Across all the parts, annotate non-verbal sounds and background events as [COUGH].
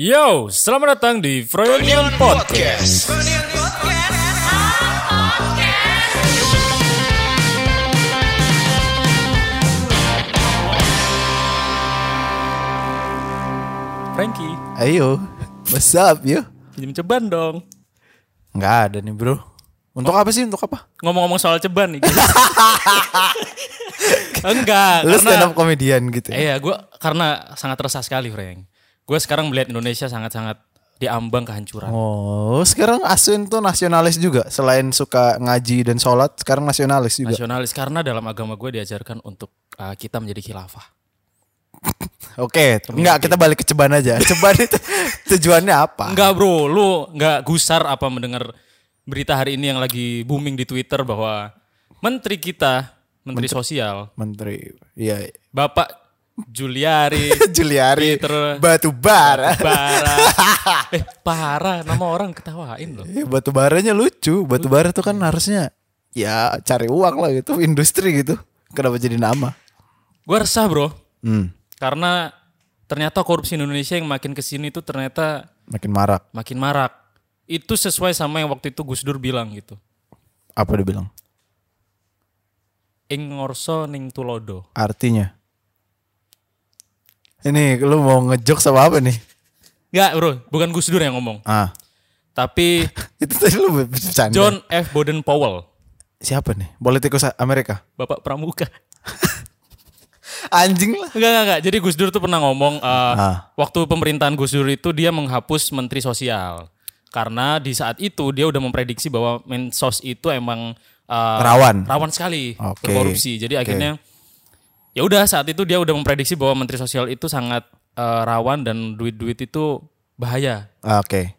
Yo, selamat datang di Froyonion Podcast. Frankie, Ayo, what's up yo? pinjam ceban dong. Nggak ada nih bro. Untuk apa sih? Untuk apa? Ngomong-ngomong soal ceban nih. [LAUGHS] Enggak, Lu karena stand up comedian gitu. ya? Iya, gue karena sangat resah sekali, Frank. Gue sekarang melihat Indonesia sangat-sangat diambang kehancuran. Oh, sekarang Aswin tuh nasionalis juga. Selain suka ngaji dan sholat, sekarang nasionalis juga. Nasionalis karena dalam agama gue diajarkan untuk uh, kita menjadi khilafah. [LAUGHS] Oke, enggak kita balik ke ceban aja. [LAUGHS] Ceban itu tujuannya apa? Enggak bro, lu enggak gusar apa mendengar berita hari ini yang lagi booming di Twitter bahwa menteri kita, menteri sosial, Menteri, iya. Bapak Juliari [LAUGHS] Juliari Peter batu bara. Bara. [LAUGHS] eh parah, nama orang ketawain loh. Ya, batu baranya lucu. Batu bara tuh kan harusnya ya cari uang lah gitu, industri gitu. Kenapa jadi nama? Gue resah bro, Hmm, karena ternyata korupsi Indonesia yang makin ke sini tuh ternyata makin marak. makin marak. Itu sesuai sama yang waktu itu Gus Dur bilang gitu. Apa dia bilang? Ing ngorso ning tulodo. Artinya? Ini lu mau ngejok sama apa nih? Enggak bro, bukan Gus Dur yang ngomong. Ah, Tapi [LAUGHS] itu tadi lu bercanda. John F. Bowden Powell, Siapa nih? Politikus Amerika. Bapak Pramuka. [LAUGHS] Anjing lah. Enggak, enggak, enggak. Jadi Gus Dur tuh pernah ngomong uh, Ah. waktu pemerintahan Gus Dur itu dia menghapus menteri sosial. Karena di saat itu dia udah memprediksi bahwa mensos itu emang uh, Rawan. rawan sekali Oke. berkorupsi. Jadi Oke. akhirnya ya udah saat itu dia udah memprediksi bahwa menteri sosial itu sangat uh, rawan dan duit-duit itu bahaya. Ah, Oke.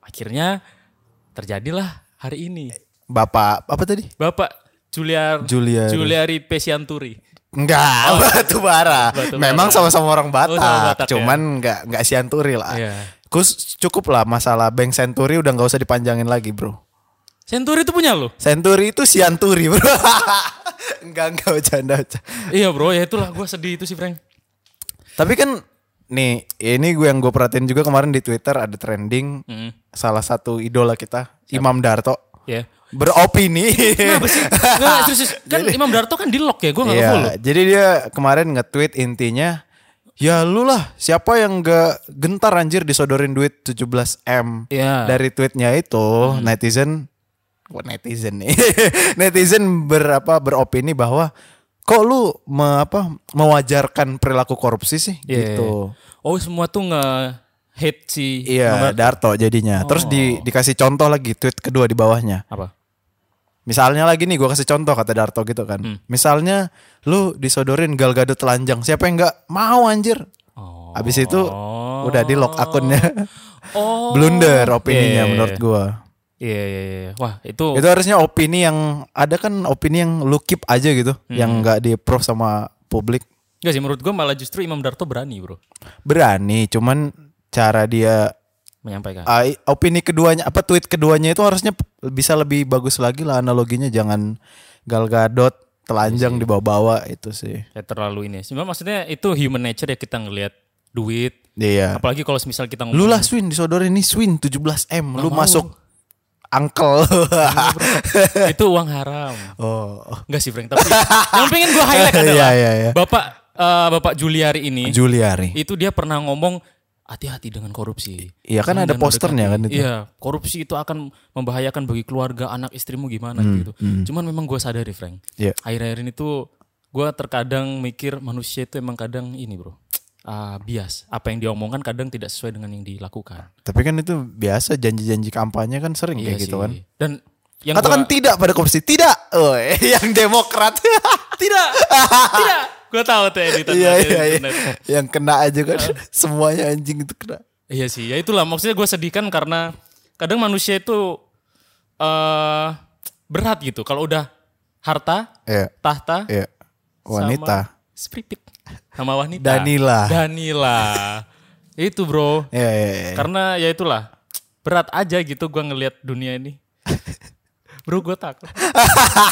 Akhirnya terjadilah hari ini. Bapak apa tadi? Bapak Juliar Juliari. Juliari Pesianturi. Enggak, [LAUGHS] batu bara. Oh. Batu Memang bara. sama-sama orang Batak, Oh, sama Batak, cuman enggak enggak sianturi lah. Iya. Kus cukup lah masalah Bank Senturi udah nggak usah dipanjangin lagi, Bro. Senturi itu punya lo? Senturi itu sianturi, Bro. [LAUGHS] enggak enggak bercanda. Iya bro, ya itulah gue sedih itu sih Frank. Tapi kan nih, ini gue yang gue perhatiin juga kemarin di Twitter ada trending Mm. salah satu idola kita, Imam Darto. Ya. beropini. Kenapa sih? [LAUGHS] Nggak, serius, serius. Kan Imam Darto kan di lock ya, gue gak Iya, follow. jadi dia kemarin nge-tweet intinya, ya lu lah siapa yang gak gentar anjir disodorin duit 17M Iya. dari tweetnya itu netizen, kok netizen nih, [LAUGHS] netizen berapa beropini bahwa kok lu me, apa mewajarkan perilaku korupsi sih Iya. gitu. Oh semua tuh nge hate si Iya, Darto jadinya. Terus di, dikasih contoh lagi tweet kedua di bawahnya. apa? Misalnya lagi nih gue kasih contoh kata Darto gitu kan. Hmm. Misalnya lu disodorin Gal Gadot telanjang. Siapa yang nggak mau anjir? Oh. Abis itu udah di lock akunnya. Oh. [LAUGHS] Blunder opininya iya, menurut gua. Iya, iya, iya. Wah itu. Itu harusnya opini yang ada kan opini yang lu keep aja gitu, Hmm. yang nggak di approve sama publik. Gak sih menurut gue malah justru Imam Darto berani bro Berani, cuman cara dia menyampaikan. ah, opini keduanya apa tweet keduanya itu harusnya p- bisa lebih bagus lagi lah analoginya jangan Gal Gadot telanjang dibawa-bawa itu sih. Ya terlalu ini. Cuma maksudnya itu human nature ya kita ngelihat duit. Iya. Apalagi kalau misal kita ngomong Lu lah Swin disodorin nih Swin 17M lu masuk angkel. [LAUGHS] itu uang haram. oh. Enggak sih Frank, tapi yang pengen gue highlight [LAUGHS] adalah Iya, iya, iya. Bapak eh, Bapak Juliari ini Juliari. itu dia pernah ngomong hati-hati dengan korupsi. Iya kan ada Jangan posternya kan itu. Iya, korupsi itu akan membahayakan bagi keluarga, anak istrimu gimana gitu. Cuman memang gue sadari Frank, Hmm, Iya. akhir-akhir ini tuh gue terkadang mikir manusia itu emang kadang ini bro, ah, bias. Apa yang diomongkan kadang tidak sesuai dengan yang dilakukan. Tapi kan itu biasa janji-janji kampanye kan sering Iya kayak gitu sih. kan. Dan yang Katakan gua- tidak pada korupsi. Tidak. Oh, [LAUGHS] yang demokrat. [LAUGHS] tidak, tidak. Gue tahu tuh editan Iya iya iya. Yang kena aja kan. [LAUGHS] Semuanya anjing itu kena. Iya sih, ya itulah maksudnya gue sedihkan karena kadang manusia itu eh berat gitu. Kalau udah harta, Iya. tahta, Iya. Wanita. sama sama wanita. Danila. Danila. itu bro. Iya iya iya. Karena ya itulah berat aja gitu gue ngelihat dunia ini. bro gue takut.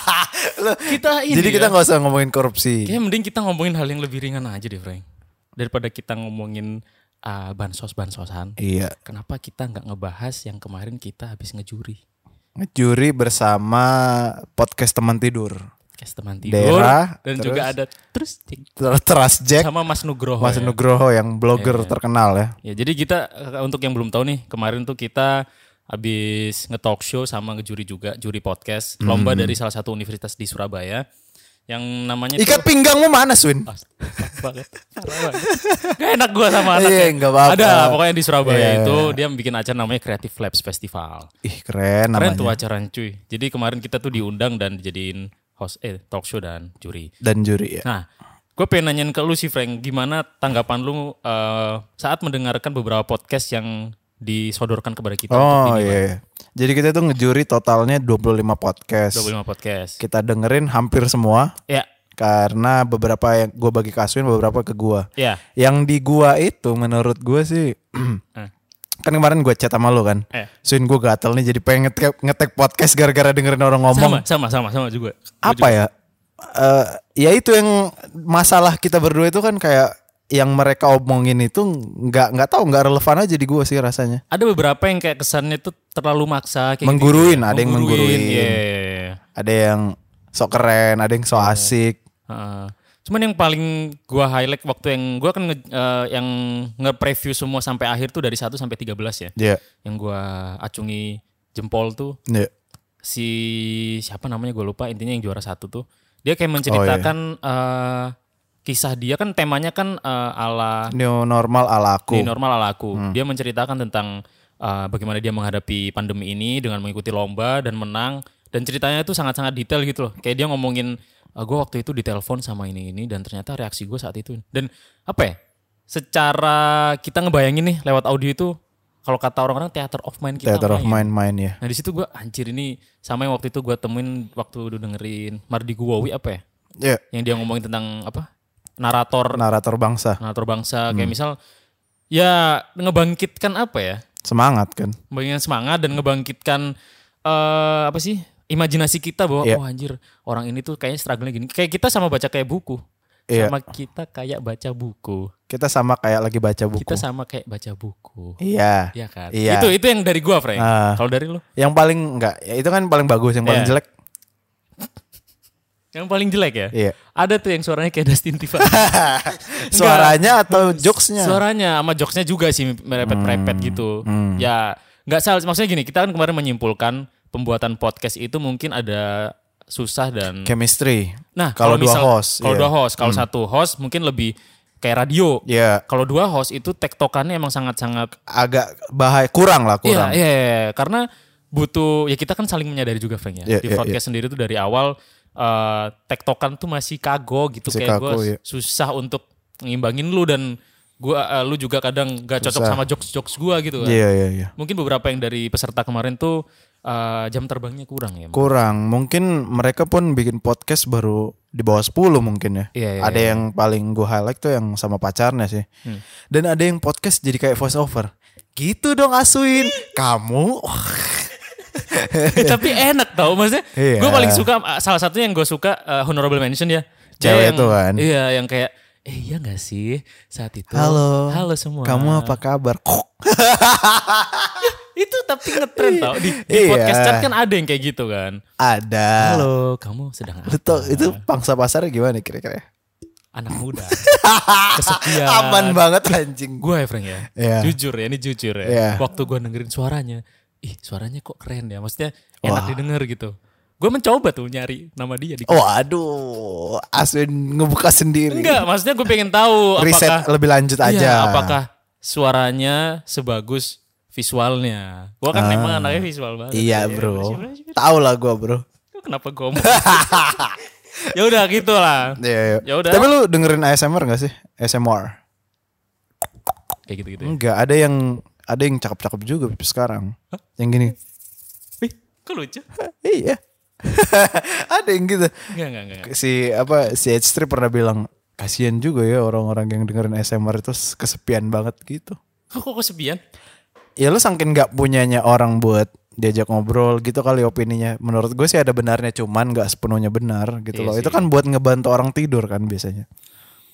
[LAUGHS] kita ini. Jadi kita ya, nggak usah ngomongin korupsi. kayaknya mending kita ngomongin hal yang lebih ringan aja deh, Frank. Daripada kita ngomongin uh, bansos-bansosan. Iya. Kenapa kita nggak ngebahas yang kemarin kita habis ngejuri? Ngejuri bersama podcast teman tidur. Podcast teman tidur. Daerah, dan terus- juga ada terus Teras Jack, sama Mas Nugroho. Mas ya. Nugroho yang blogger Iya. terkenal ya. Ya, jadi kita eh, untuk yang belum tahu nih, kemarin tuh kita habis nge-talk show sama ngejuri juga, juri podcast, Hmm. lomba dari salah satu universitas di Surabaya yang namanya tuh- Ikat pinggangmu mana, Swin? Banget. Banget. Gak enak gua sama anaknya. Iya, nggak apa-apa. Ada pokoknya di Surabaya Iya, itu dia bikin acara namanya Creative Labs Festival. Ih, keren Keren namanya. tuh acara cuy. Jadi kemarin kita tuh diundang dan dijadiin host eh talk show dan juri. Dan juri ya. Nah, gue pengen nanyain ke lu sih Frank, gimana tanggapan lu eh, saat mendengarkan beberapa podcast yang disodorkan kepada kita Oh iya. iya. Jadi kita tuh ngejuri totalnya 25 podcast. 25 podcast. Kita dengerin hampir semua Ya, karena beberapa yang gue bagi ke Aswin, beberapa ke gua. ya. Yang di gua itu menurut gua sih [CLEARS THROAT] Eh. Kan kemarin gue chat sama lu kan. Eh. Swin gue gatel nih jadi pengen ngetek, ngetek podcast gara-gara dengerin orang ngomong. Sama, sama, sama, sama juga. Gua Apa ya? Eh ya itu yang masalah kita berdua itu kan kayak yang mereka omongin itu nggak nggak tahu nggak relevan aja di gua sih rasanya. Ada beberapa yang kayak kesannya tuh terlalu maksa kayak Mengguruin, gitu ya. ada yang mengguruin. Iya, iya, iya. Ada yang sok keren, ada yang sok asik. Heeh. Cuman yang paling gua highlight waktu yang gua kan nge- eh, yang nge-preview semua sampai akhir tuh dari 1 sampai 13 ya. Iya. Yang gua acungi jempol tuh Iya. si siapa namanya gue lupa intinya yang juara satu tuh. Dia kayak menceritakan eh, kisah dia kan temanya kan eh, ala New normal ala aku. New normal ala aku. Dia menceritakan tentang uh, bagaimana dia menghadapi pandemi ini dengan mengikuti lomba dan menang. Dan ceritanya itu sangat-sangat detail gitu loh. Kayak dia ngomongin, gue waktu itu ditelepon sama ini ini dan ternyata reaksi gue saat itu. Dan apa ya? Secara kita ngebayangin nih lewat audio itu, kalau kata orang-orang theater of mind kita Theater of main. mind main ya. Nah di situ gue anjir ini sama yang waktu itu gue temuin waktu udah dengerin Mardi Guwawi apa ya? Iya. Yang dia ngomongin tentang apa? Narator Narator bangsa. narator bangsa Hmm. kayak misal ya ngebangkitkan apa ya Semangat kan. ngebangkitkan semangat dan ngebangkitkan eh apa sih imajinasi kita bahwa Iya. oh anjir orang ini tuh kayaknya struggle gini kayak kita sama baca kayak buku Iya. sama kita kayak baca buku Kita sama kayak lagi baca buku. kita sama kayak baca buku Iya. ya kan Iya. itu itu yang dari gua Frank Ah. kalau dari lu Yang paling enggak, ya itu kan paling bagus, yang paling Iya. jelek. [LAUGHS] yang paling jelek ya Iya. ada tuh yang suaranya kayak Dustin Tiffany [LAUGHS] Suaranya atau jokesnya? Suaranya sama jokesnya juga sih merepet-merepet Hmm. gitu. Ya nggak salah. Maksudnya gini, kita kan kemarin menyimpulkan pembuatan podcast itu mungkin ada susah dan. Chemistry. Nah kalau dua host, kalau iya. dua host, kalau satu host mungkin lebih kayak radio. Ya Kalau dua host itu tektokannya emang sangat-sangat. agak bahaya, kurang lah Iya, kurang. iya, iya. karena butuh ya kita kan saling menyadari juga Frank ya. Iya, Di iya, podcast sendiri tuh dari awal eh, tektokan tuh masih kagok gitu Masih kayak kaku, gue iya. susah untuk ngimbangin lu dan gua eh, lu juga kadang gak cocok Susah. sama jokes-jokes gua gitu kan. Iya iya iya. Mungkin beberapa yang dari peserta kemarin tuh eh, jam terbangnya kurang ya. Kurang. Mungkin mereka pun bikin podcast baru di bawah 10 mungkin ya. Iya, iya, ada yang paling gue highlight tuh yang sama pacarnya sih. Hmm. Dan ada yang podcast jadi kayak voice over. Gitu dong Aswin. Kamu [LAUGHS] Tapi enak tau maksudnya. Iya. Gue paling suka eh, salah satunya yang gue suka eh, honorable mention ya. Cewek yang- tuh kan. Iya yang kayak eh iya gak sih saat itu. Halo. Halo semua. Kamu apa kabar? Kok. [LAUGHS] Itu tapi ngetren tau di, di Iya. podcast chat kan ada yang kayak gitu kan. Ada. Halo, kamu sedang apa? tau itu pangsa pasarnya gimana kira-kira? Anak muda. [LAUGHS] Kesepian. Aman banget anjing. Gue ya Frank ya. Iya. Jujur ya, ini jujur ya. Iya. Waktu gue dengerin suaranya, ih suaranya kok keren ya. Maksudnya enak didengar gitu. Gue mencoba tuh nyari nama dia di Waduh, Aswin ngebuka sendiri. Enggak, maksudnya gue pengen tahu Riset apakah lebih lanjut Iya, aja. apakah suaranya sebagus visualnya. Gue kan memang anaknya visual banget. Iya Ya, bro, tahu lah gue bro. Kenapa gue [LAUGHS] ya udah gitu lah. Iya, iya. Ya udah. Tapi lu dengerin ASMR gak sih? ASMR? Kayak gitu-gitu. ya. Enggak, ada yang ada yang cakep-cakep juga sekarang. Yang gini. Ih, kok lucu? [LAUGHS] iya. [LAUGHS] ada yang gitu. Enggak, enggak, enggak. Si apa si H3 pernah bilang kasihan juga ya orang-orang yang dengerin ASMR itu kesepian banget gitu. Kok kesepian? Ya lu sangkin nggak punyanya orang buat diajak ngobrol gitu kali opininya. Menurut gue sih ada benarnya cuman nggak sepenuhnya benar gitu Iya loh. sih. Itu kan buat ngebantu orang tidur kan biasanya.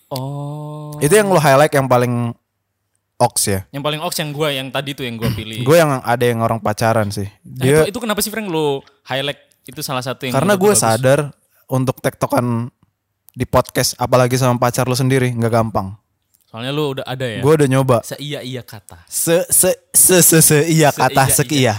Oh. Itu yang lu highlight yang paling Ox ya. Yang paling ox yang gue yang tadi tuh yang gue pilih. Gue yang ada yang orang pacaran sih. Nah, Dia itu, itu kenapa sih Frank lu highlight itu salah satu yang karena gue sadar untuk tektokan di podcast apalagi sama pacar lu sendiri nggak gampang. Soalnya lu udah ada ya. Gue udah nyoba. Seia iya kata. Se se se se, se iya kata [LAUGHS] [LAUGHS] Seia- sekia.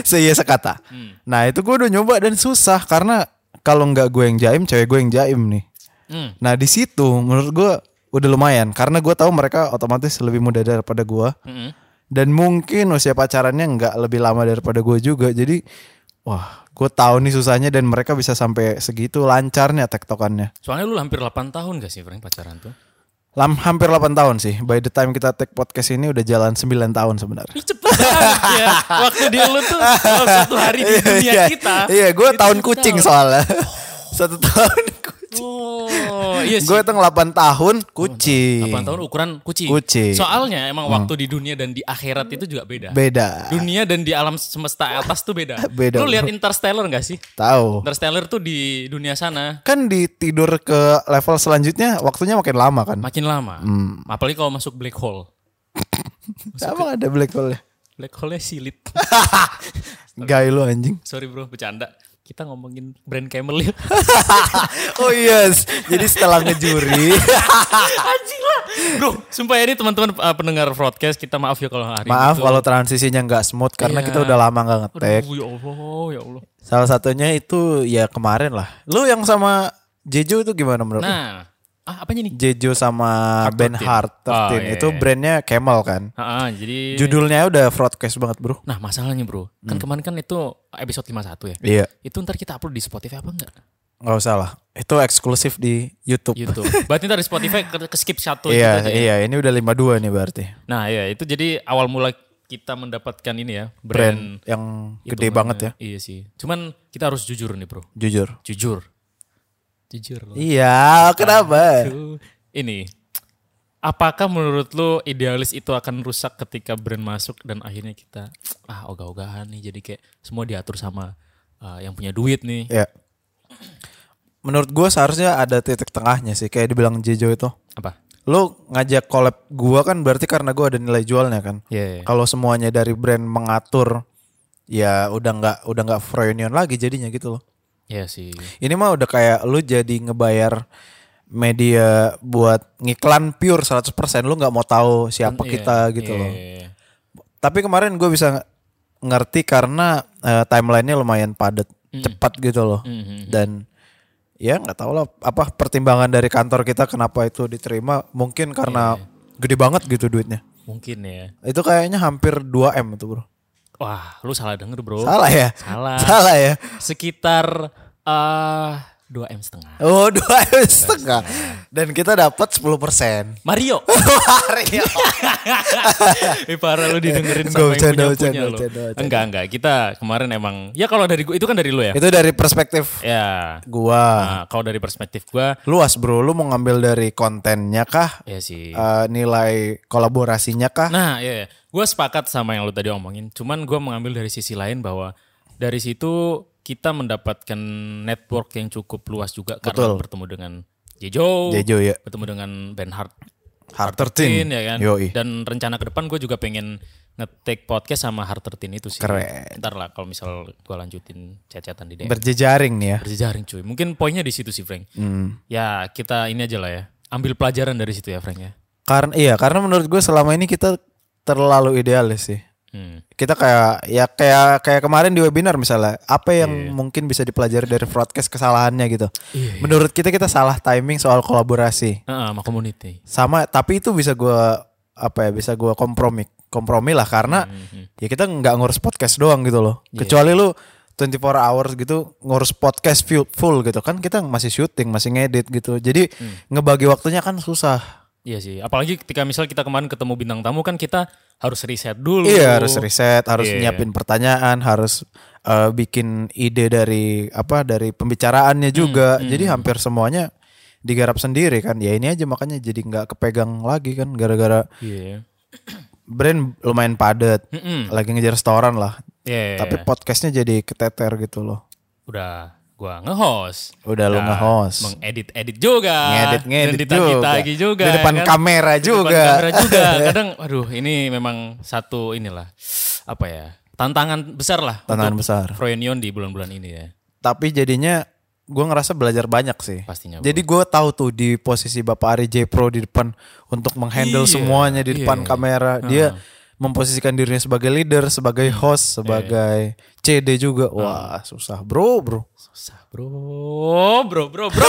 se iya sekata. Nah itu gue udah nyoba dan susah karena kalau nggak gue yang jaim, cewek gue yang jaim nih. Hmm. Nah di situ menurut gue udah lumayan karena gue tahu mereka otomatis lebih muda daripada gue Mm-mm. dan mungkin usia pacarannya nggak lebih lama daripada gue juga jadi wah gue tahu nih susahnya dan mereka bisa sampai segitu lancarnya tektokannya Soalnya lu hampir 8 tahun gak sih Frank pacaran tuh? Lam, hampir 8 tahun sih by the time kita take podcast ini udah jalan 9 tahun sebenarnya cepet banget ya. Waktu di lu tuh satu hari di dunia Iya, kita. iya gue tahun kucing tahun. soalnya [LAUGHS] satu tahun Oh, iya sih. gue hitung 8 tahun kucing 8 tahun ukuran kucing. Kucing. Soalnya emang waktu di dunia dan di akhirat itu juga beda. beda Dunia dan di alam semesta atas tuh beda. [LAUGHS] Beda, Lu lihat. Interstellar gak sih? tahu Interstellar tuh di dunia sana kan di tidur ke level selanjutnya waktunya makin lama kan makin lama. Hmm. Apalagi kalau masuk black hole. [LAUGHS] Emang ada black hole Black hole-nya silit. [LAUGHS] Gay lu anjing Sorry bro, bercanda. Kita ngomongin brand Camel ya. [LAUGHS] Oh yes Jadi setelah ngejuri [LAUGHS] Anjing lah. Bro, sumpah ya ini teman-teman uh, pendengar broadcast kita maaf ya kalau hari Maaf itu. kalau transisinya nggak smooth Karena Iya. kita udah lama nggak ngetek Aduh, ya Allah, ya Allah. Salah satunya itu ya kemarin lah Lu yang sama Jejo itu gimana menurut? Nah, ah apanya nih? Jejo sama Ben 13. Hart 13 Oh, iya, Itu iya. brandnya Camel kan Ah, ah, jadi Judulnya udah broadcast banget bro Nah, masalahnya bro, kan kemarin kan itu episode 51 ya. Iya Itu ntar kita upload di Spotify apa enggak? nggak usah lah Itu eksklusif di Youtube YouTube. [LAUGHS] Berarti ntar di Spotify ke, ke skip satu Iya aja ya? iya ini udah 52 nih berarti Nah, ya itu jadi awal mula kita mendapatkan ini ya, Brand brand, yang gede banget ya Iya sih. Cuman kita harus jujur nih, Bro. Jujur Jujur. Jujur loh. Iya kenapa? Aduh. Ini apakah menurut lo idealis itu akan rusak ketika brand masuk dan akhirnya kita ah ogah-ogahan nih jadi kayak semua diatur sama uh, yang punya duit nih. Ya Menurut gue seharusnya ada titik tengahnya sih Kayak dibilang Jejo itu Apa? Lu ngajak collab gua kan berarti karena gua ada nilai jualnya kan Iya. Kalau semuanya dari brand mengatur Ya udah nggak udah nggak Froyonion lagi jadinya gitu loh Iya sih. Ini mah udah kayak lu jadi ngebayar media buat ngiklan pure 100% lu nggak mau tahu siapa Iya, kita gitu iya, loh. iya, iya. Tapi kemarin gue bisa ng- ngerti karena eh, timelinenya lumayan padat, cepat gitu loh. Mhm. Dan ya nggak tahu lah apa pertimbangan dari kantor kita kenapa itu diterima. Mungkin karena gede banget gitu duitnya. Mungkin ya. Itu kayaknya hampir 2 m itu bro. Wah, lu salah denger bro. Salah ya? Salah. Salah ya? Sekitar eh 2 m setengah. Oh 2 m setengah. Dan kita dapat 10 persen. Mario. [LAUGHS] Eh [LAUGHS] parah lu didengerin sama yang punya punya bercanda. Enggak enggak. Kita kemarin emang ya kalau dari gua itu kan dari lu ya. Itu dari perspektif Ya. gua. Nah, kalau dari perspektif gua Luas bro, lu mau ngambil dari kontennya kah? ya sih. Eh, nilai kolaborasinya kah? Nah, ya, gue sepakat sama yang lu tadi omongin. Cuman gue mengambil dari sisi lain bahwa dari situ kita mendapatkan network yang cukup luas juga karena Betul. bertemu dengan Jejo, Jejo ya. bertemu dengan Ben Hart, Hard Tin, 13 ya kan. Yoi. Dan rencana ke depan gue juga pengen nge-take podcast sama Hard 13 itu sih. Keren. Ntar lah kalau misal gue lanjutin chat-chatan di DM. Berjejaring nih ya. Berjejaring cuy. Mungkin poinnya di situ sih Frank. Hmm. Ya kita ini aja lah ya. Ambil pelajaran dari situ ya Frank ya. Karena iya, karena menurut gue selama ini kita terlalu idealis sih. Hmm. Kita kayak ya kayak kayak kemarin di webinar misalnya, apa yang Iya. mungkin bisa dipelajari dari broadcast kesalahannya gitu. Iya. Menurut kita kita salah timing soal kolaborasi. Ah, sama community. Sama tapi itu bisa gua apa ya, bisa gua kompromi. Kompromi lah karena Mhm. ya kita nggak ngurus podcast doang gitu loh. Iya. Kecuali lu 24 hours gitu ngurus podcast full, gitu kan kita masih syuting, masih ngedit gitu. Jadi Hmm. ngebagi waktunya kan susah. Iya sih, apalagi ketika misal kita kemarin ketemu bintang tamu kan kita harus riset dulu. Iya harus riset, harus Iya. nyiapin pertanyaan, harus eh, bikin ide dari apa dari pembicaraannya Hmm, juga. Jadi hampir semuanya digarap sendiri kan. Ya ini aja makanya jadi nggak kepegang lagi kan gara-gara Iya. brand lumayan padat, Mm-mm. lagi ngejar restoran lah. Iya. Tapi podcastnya jadi keteter gitu loh. udah gua nge-host. Udah lu nge-host. Mengedit-edit juga. Ngedit-ngedit dan ditagi-tagi juga. Di depan kan. kamera Di juga. depan kamera juga. [LAUGHS] Kadang aduh ini memang satu inilah apa ya? Tantangan besar lah Tantangan untuk besar. Froynion di bulan-bulan ini ya. Tapi jadinya gue ngerasa belajar banyak sih. Pastinya. Jadi gue tahu tuh di posisi Bapak Ari J Pro di depan untuk menghandle Iya, semuanya di depan iya. kamera. Dia memposisikan dirinya sebagai leader, sebagai Iya. host, sebagai CD juga. Wah susah bro bro. Susah bro, bro, bro, bro.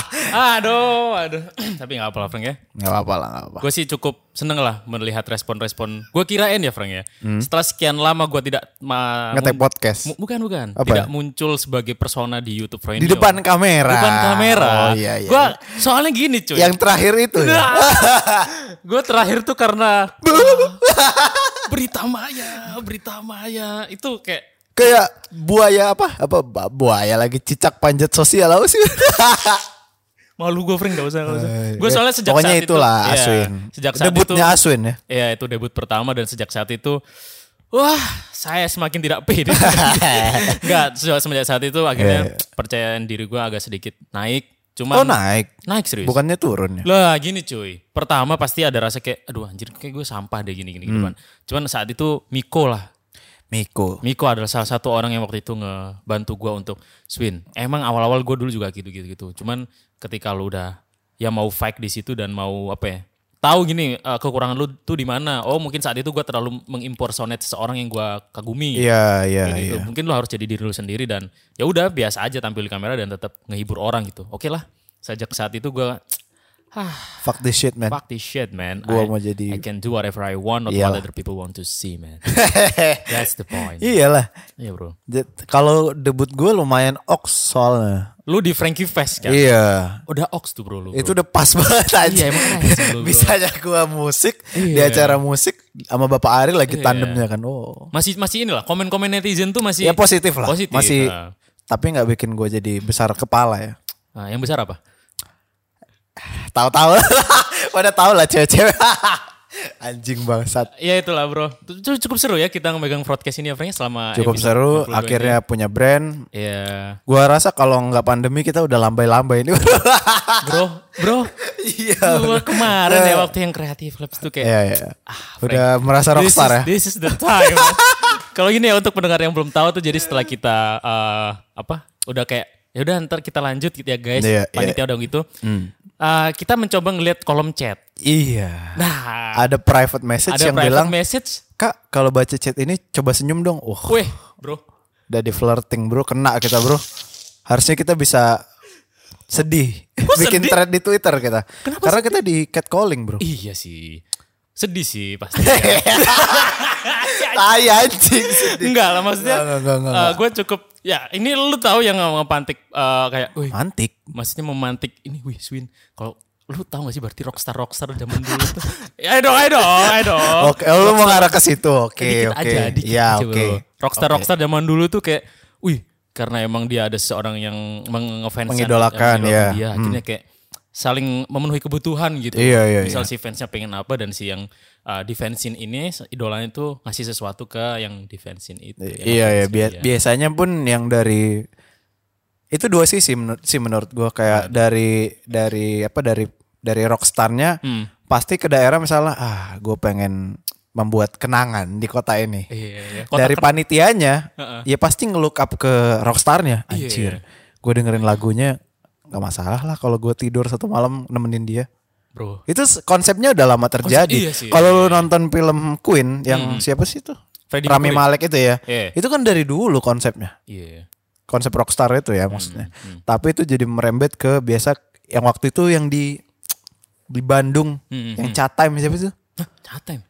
[LAUGHS] aduh, aduh. [CLEARS THROAT] Tapi nggak apa-apa Frank ya. Nggak apa-apa lah nggak apa. Gue sih cukup seneng lah melihat respon-respon. Gue kirain ya Frank ya. Setelah sekian lama gue tidak ma- Hmm. Ngetek podcast bukan bukan. Apa tidak ya? muncul sebagai persona di YouTube Frank. Di depan kamera. Di depan kamera. Oh iya iya. Gue soalnya gini cuy. Yang terakhir itu ya. [LAUGHS] gue terakhir tuh karena berita maya, berita maya itu kayak Kayak buaya apa? Apa buaya lagi cicak panjat sosial apa sih? [LAUGHS] malu gue Frank gak usah gak usah. Eh, Gue soalnya sejak Pokoknya saat itulah itu, iya, Aswin. sejak saat Debutnya itu, Aswin ya. Iya itu debut pertama dan sejak saat itu Wah, saya semakin tidak pede. [LAUGHS] Enggak, sejak semenjak saat itu akhirnya percayaan diri gue agak sedikit naik. Cuman Oh naik. naik serius. Bukannya turun ya? Lah gini cuy. Pertama pasti ada rasa kayak aduh anjir kayak gue sampah deh gini gini Hmm. gini. Cuman saat itu Miko lah. Miko. Miko adalah salah satu orang yang waktu itu ngebantu gue untuk swing. Emang awal-awal gue dulu juga gitu-gitu gitu. Cuman ketika lu udah ya mau fight di situ dan mau apa ya? Tahu gini eh, kekurangan lu tuh di mana? Oh mungkin saat itu gue terlalu mengimpersonate seseorang yang gue kagumi. Iya iya gitu. iya. Mungkin lu harus jadi diri lu sendiri dan ya udah biasa aja tampil di kamera dan tetap ngehibur orang gitu. Oke lah. Sejak saat itu gue [SIGHS] Fuck this shit man. fuck this shit man. Gua I, mau jadi- I can do whatever I want, not Iyalah. what other people want to see man. [LAUGHS] That's the point. Iyalah. Iya bro. Kalau debut gue lumayan ox soalnya. Lu di Frankie Fest kan? Iya. Udah ox tuh bro lu. Itu udah pas banget aja. Iya, emang bro. Bisanya gue musik di Iya. acara musik sama Bapak Ari lagi Iya. tandemnya kan. Oh. Masih masih inilah komen-komen netizen tuh masih Ya positif lah. Positif. Masih Nah. tapi nggak bikin gue jadi besar kepala ya. Nah, yang besar apa? Tahu-tahu [LAUGHS] pada tahu lah cewek-cewek. [LAUGHS] Anjing bangsat. Ya itulah bro. Itu cukup seru ya kita memegang broadcast ini Frank selama Cukup seru 22 akhirnya punya brand. ini. Ya Gua rasa kalau nggak pandemi kita udah lambai-lambai ini. [LAUGHS] bro, bro. Iya. Gua kemarin ya waktu yang kreatif labs tuh kayak Iya iya. Udah merasa this rockstar is, ya. This is the time. Kalau gini ya untuk pendengar yang belum tahu tuh jadi setelah kita eh, apa? Udah kayak ya udah ntar kita lanjut gitu ya guys. Iya, iya. Panitia udah gitu. Eh, kita mencoba ngelihat kolom chat. Iya. Nah, Ada private message ada yang private bilang, message. "Kak, kalau baca chat ini coba senyum dong." Wah, Weh, bro. udah di flirting, Bro. Kena kita, Bro. Harusnya kita bisa sedih. Bikin sedih? thread di Twitter kita. Karena kita di catcalling, Bro. Iya sih. Sedih sih pasti. [LAUGHS] Tai anjing sedih. enggak lah maksudnya. Enggak, enggak, enggak, gue cukup ya ini lu tahu yang ngepantik eh, kayak, wih, Mantik. maksudnya memantik ini, wih, Swin. Kalau lu tahu gak sih berarti rockstar rockstar zaman dulu tuh? [LAUGHS] ayo dong, ayo dong, ayo dong. Oke, oh, lu mau ngarah ke situ. Oke, oke. aja, dikit Ya, aja, oke. bro. Rockstar Oke. rockstar zaman dulu tuh kayak, wih, karena emang dia ada seorang yang mengefans Mengidolakan, ya. dia, akhirnya kayak saling memenuhi kebutuhan gitu. Iya, iya, Misal si fansnya pengen apa dan si yang uh, defensin ini idolanya tuh ngasih sesuatu ke yang defensin itu. yang Iya ya bia- dia. biasanya pun yang dari itu dua sisi menurut sih menurut gua kayak dari dari apa dari dari rockstarnya Hmm. pasti ke daerah misalnya ah gue pengen membuat kenangan di kota ini Iya, iya. Kota dari panitianya Heeh. ya pasti ngelook up ke rockstarnya Iya, anjir gue dengerin lagunya nggak masalah lah kalau gue tidur satu malam nemenin dia bro. itu konsepnya udah lama terjadi iya sih, kalau lu nonton film Queen yang siapa sih itu Freddie Rami Mercury. Malek itu ya Iya. itu kan dari dulu konsepnya Iya. konsep rockstar itu ya maksudnya. Tapi itu jadi merembet ke biasa yang waktu itu yang di di Bandung Hmm, yang chat time siapa itu? Hah, catem.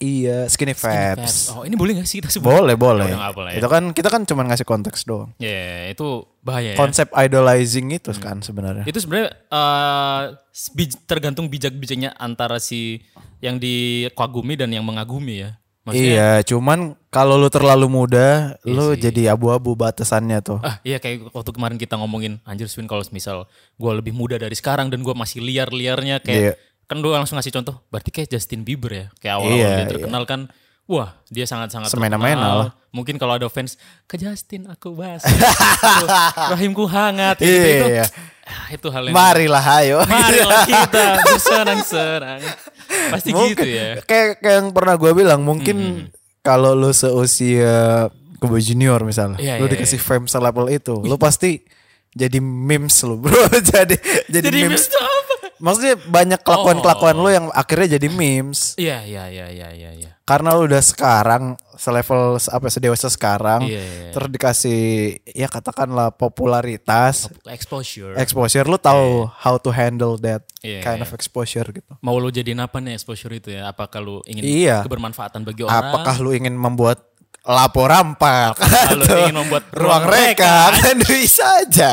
Iya, Skinny Fabs. Fabs. Oh, ini boleh gak sih kita sebut? Boleh, boleh. Nggak boleh ya. Itu kan kita kan cuma ngasih konteks doang. Iya, itu bahaya ya. Konsep idolizing itu kan sebenarnya. Itu sebenarnya bij- tergantung bijak-bijaknya antara si yang dikagumi dan yang mengagumi ya. Maksudnya, Iya, cuman kalau lu terlalu muda, Iya lu jadi abu-abu batasannya tuh. Ah iya kayak waktu kemarin kita ngomongin anjir Swin kalau misal gue lebih muda dari sekarang dan gue masih liar-liarnya kayak Iya. Kan gue langsung ngasih contoh berarti kayak Justin Bieber ya kayak awal-awal Iya, dia iya. terkenal kan wah dia sangat-sangat Semena-mena terkenal. lah. Mungkin kalau ada fans ke Justin aku bahas. [LAUGHS] Rahimku hangat gitu itu. Iya. ah, itu hal yang Marilah ayo. Marilah [LAUGHS] kita bersenang-senang. Pasti Mungkin, gitu ya. Kayak, kayak yang pernah gue bilang mungkin kalau lu seusia Kobe Junior misalnya, Iya, lu iya, dikasih fame selevel itu, lu pasti jadi memes lu bro, [LAUGHS] jadi jadi, Jadi memes. memes? Maksudnya banyak kelakuan-kelakuan Oh. lu yang akhirnya jadi memes Iya, iya, iya, iya, iya, iya. karena lu udah sekarang selevel apa sedewasa sekarang, Iya, iya, iya. terus dikasih ya katakanlah popularitas, Exposure. exposure, lu tahu how to handle that Iya, kind iya. of exposure gitu. Mau lu jadiin apa nih exposure itu ya? Apakah lu ingin Iya. kebermanfaatan bagi orang? Apakah lu ingin membuat lapor rampak Kalau atau ingin membuat ruang ruang reka [LAUGHS] kan bisa aja.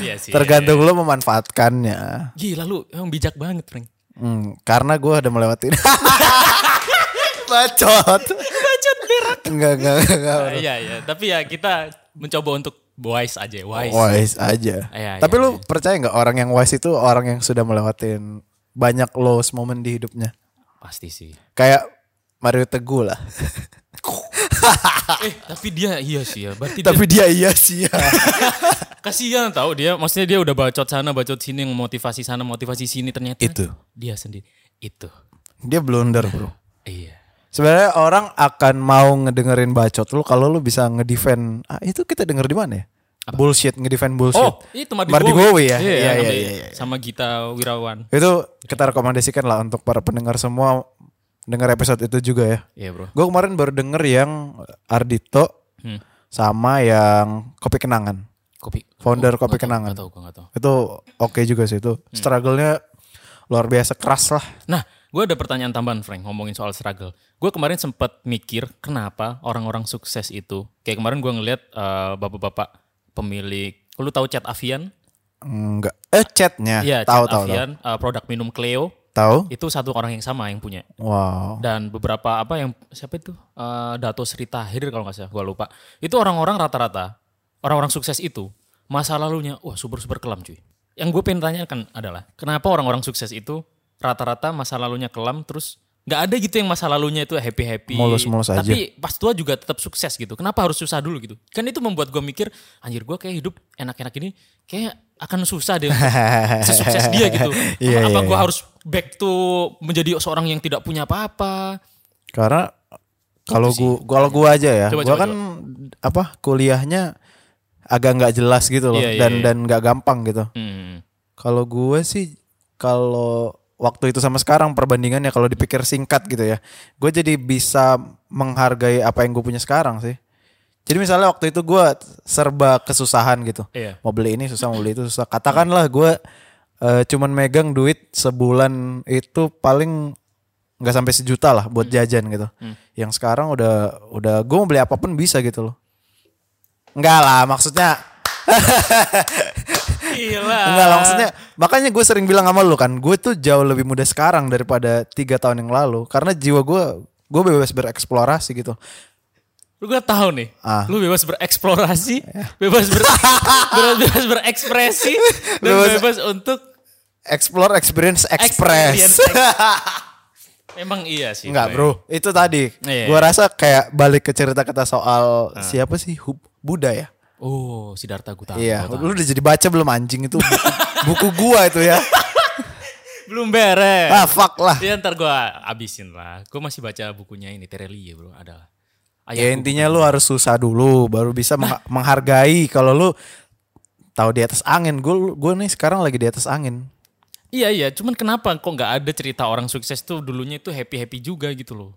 Iya sih. Tergantung lu memanfaatkannya. Gila lu emang bijak banget, Frank. Hmm, karena gue udah melewati [LAUGHS] bacot. Bacot berak. Enggak, enggak, enggak. enggak. Ah, iya, iya. Tapi ya kita mencoba untuk wise aja, wise. Wise aja. Iya, Tapi iya, lu percaya nggak orang yang wise itu orang yang sudah melewatin banyak lows moment di hidupnya? Pasti sih. Kayak Mario Teguh lah. [LAUGHS] [LAUGHS] eh, tapi dia iya sih ya. Berarti Tapi dia iya sih ya. dia [LAUGHS] kasihan tahu dia maksudnya dia udah bacot sana, bacot sini, motivasi sana, motivasi sini ternyata Itu. dia sendiri. Itu. Dia blunder bro. Iya. Sebenarnya orang akan mau ngedengerin bacot lu kalau lu bisa ngedefend. Ah, itu kita denger di mana ya? Bullshit, ngedefend bullshit. Oh, itu Mardi, Mardi Bowie. Bowie ya? Iya, Iya, iya, iya, iya. Sama Gita Wirawan. Itu kita rekomendasikan lah untuk para pendengar semua denger episode itu juga ya. Iya, Bro. Gue kemarin baru denger yang Ardito Hmm. sama yang Kopi Kenangan. Kopi. Founder Oh, Kopi tahu, Kenangan. nggak tahu, nggak tahu. Itu oke juga sih itu. Hmm. Struggle-nya luar biasa keras lah. Nah, gue ada pertanyaan tambahan, Frank, ngomongin soal struggle. Gue kemarin sempat mikir kenapa orang-orang sukses itu, kayak kemarin gue ngeliat eh, bapak-bapak pemilik, lu tahu Chat Avian? Enggak. Eh chatnya. Iya, tahu Chat tahu tahu. Avian, eh, produk minum Cleo, Tahu? itu satu orang yang sama yang punya. Wow. Dan beberapa apa yang siapa itu? Eh, Dato Sri Tahir kalau nggak salah, gue lupa. Itu orang-orang rata-rata, orang-orang sukses itu masa lalunya, wah super-super kelam cuy. Yang gue pengen tanyakan adalah, kenapa orang-orang sukses itu rata-rata masa lalunya kelam, terus nggak ada gitu yang masa lalunya itu happy-happy. Mulus-mulus aja. Tapi pas tua juga tetap sukses gitu. Kenapa harus susah dulu gitu? Kan itu membuat gue mikir, anjir gue kayak hidup enak-enak ini, kayak akan susah deh [LAUGHS] sesukses dia gitu. Iya, apa iya, gue harus back to menjadi seorang yang tidak punya apa-apa? Karena kalau gua kalau gua aja ya, Coba, gua coba, kan apa kuliahnya agak nggak jelas gitu loh Iya, iya, dan iya. dan nggak gampang gitu. Hmm. Kalau gue sih kalau waktu itu sama sekarang perbandingannya kalau dipikir singkat gitu ya, gue jadi bisa menghargai apa yang gue punya sekarang sih. Jadi misalnya waktu itu gue serba kesusahan gitu, Iya. mau beli ini susah, mau beli itu susah. Katakanlah gue eh, cuman megang duit sebulan itu paling nggak sampai sejuta lah buat jajan gitu. Yang sekarang udah udah gue mau beli apa pun bisa gitu loh. Enggak lah, maksudnya [LAUGHS] Gila. Enggak lah maksudnya makanya gue sering bilang sama lu kan gue tuh jauh lebih muda sekarang daripada tiga tahun yang lalu karena jiwa gue gue bebas bereksplorasi gitu Lu gak tahu nih, Ah. lu bebas bereksplorasi, [LAUGHS] bebas, ber, bebas berekspresi, [LAUGHS] dan Bebas- bebas, untuk explore experience experience. express [LAUGHS] Emang iya sih. Enggak bro itu tadi Iya. gue rasa kayak balik ke cerita kita soal siapa sih Hub- Buddha ya Oh, Siddhartha Gautama. iya Gautama. lu udah jadi baca belum anjing itu buku, [LAUGHS] buku gua itu ya Belum beres. ah fuck lah Ya ntar gue abisin lah. Gue masih baca bukunya ini, Terelie bro. Ada. ya intinya lu harus susah dulu baru bisa mengha- [LAUGHS] menghargai kalau lu tahu di atas angin gue gue nih sekarang lagi di atas angin Iya iya, cuman kenapa kok nggak ada cerita orang sukses tuh dulunya itu happy happy juga gitu loh.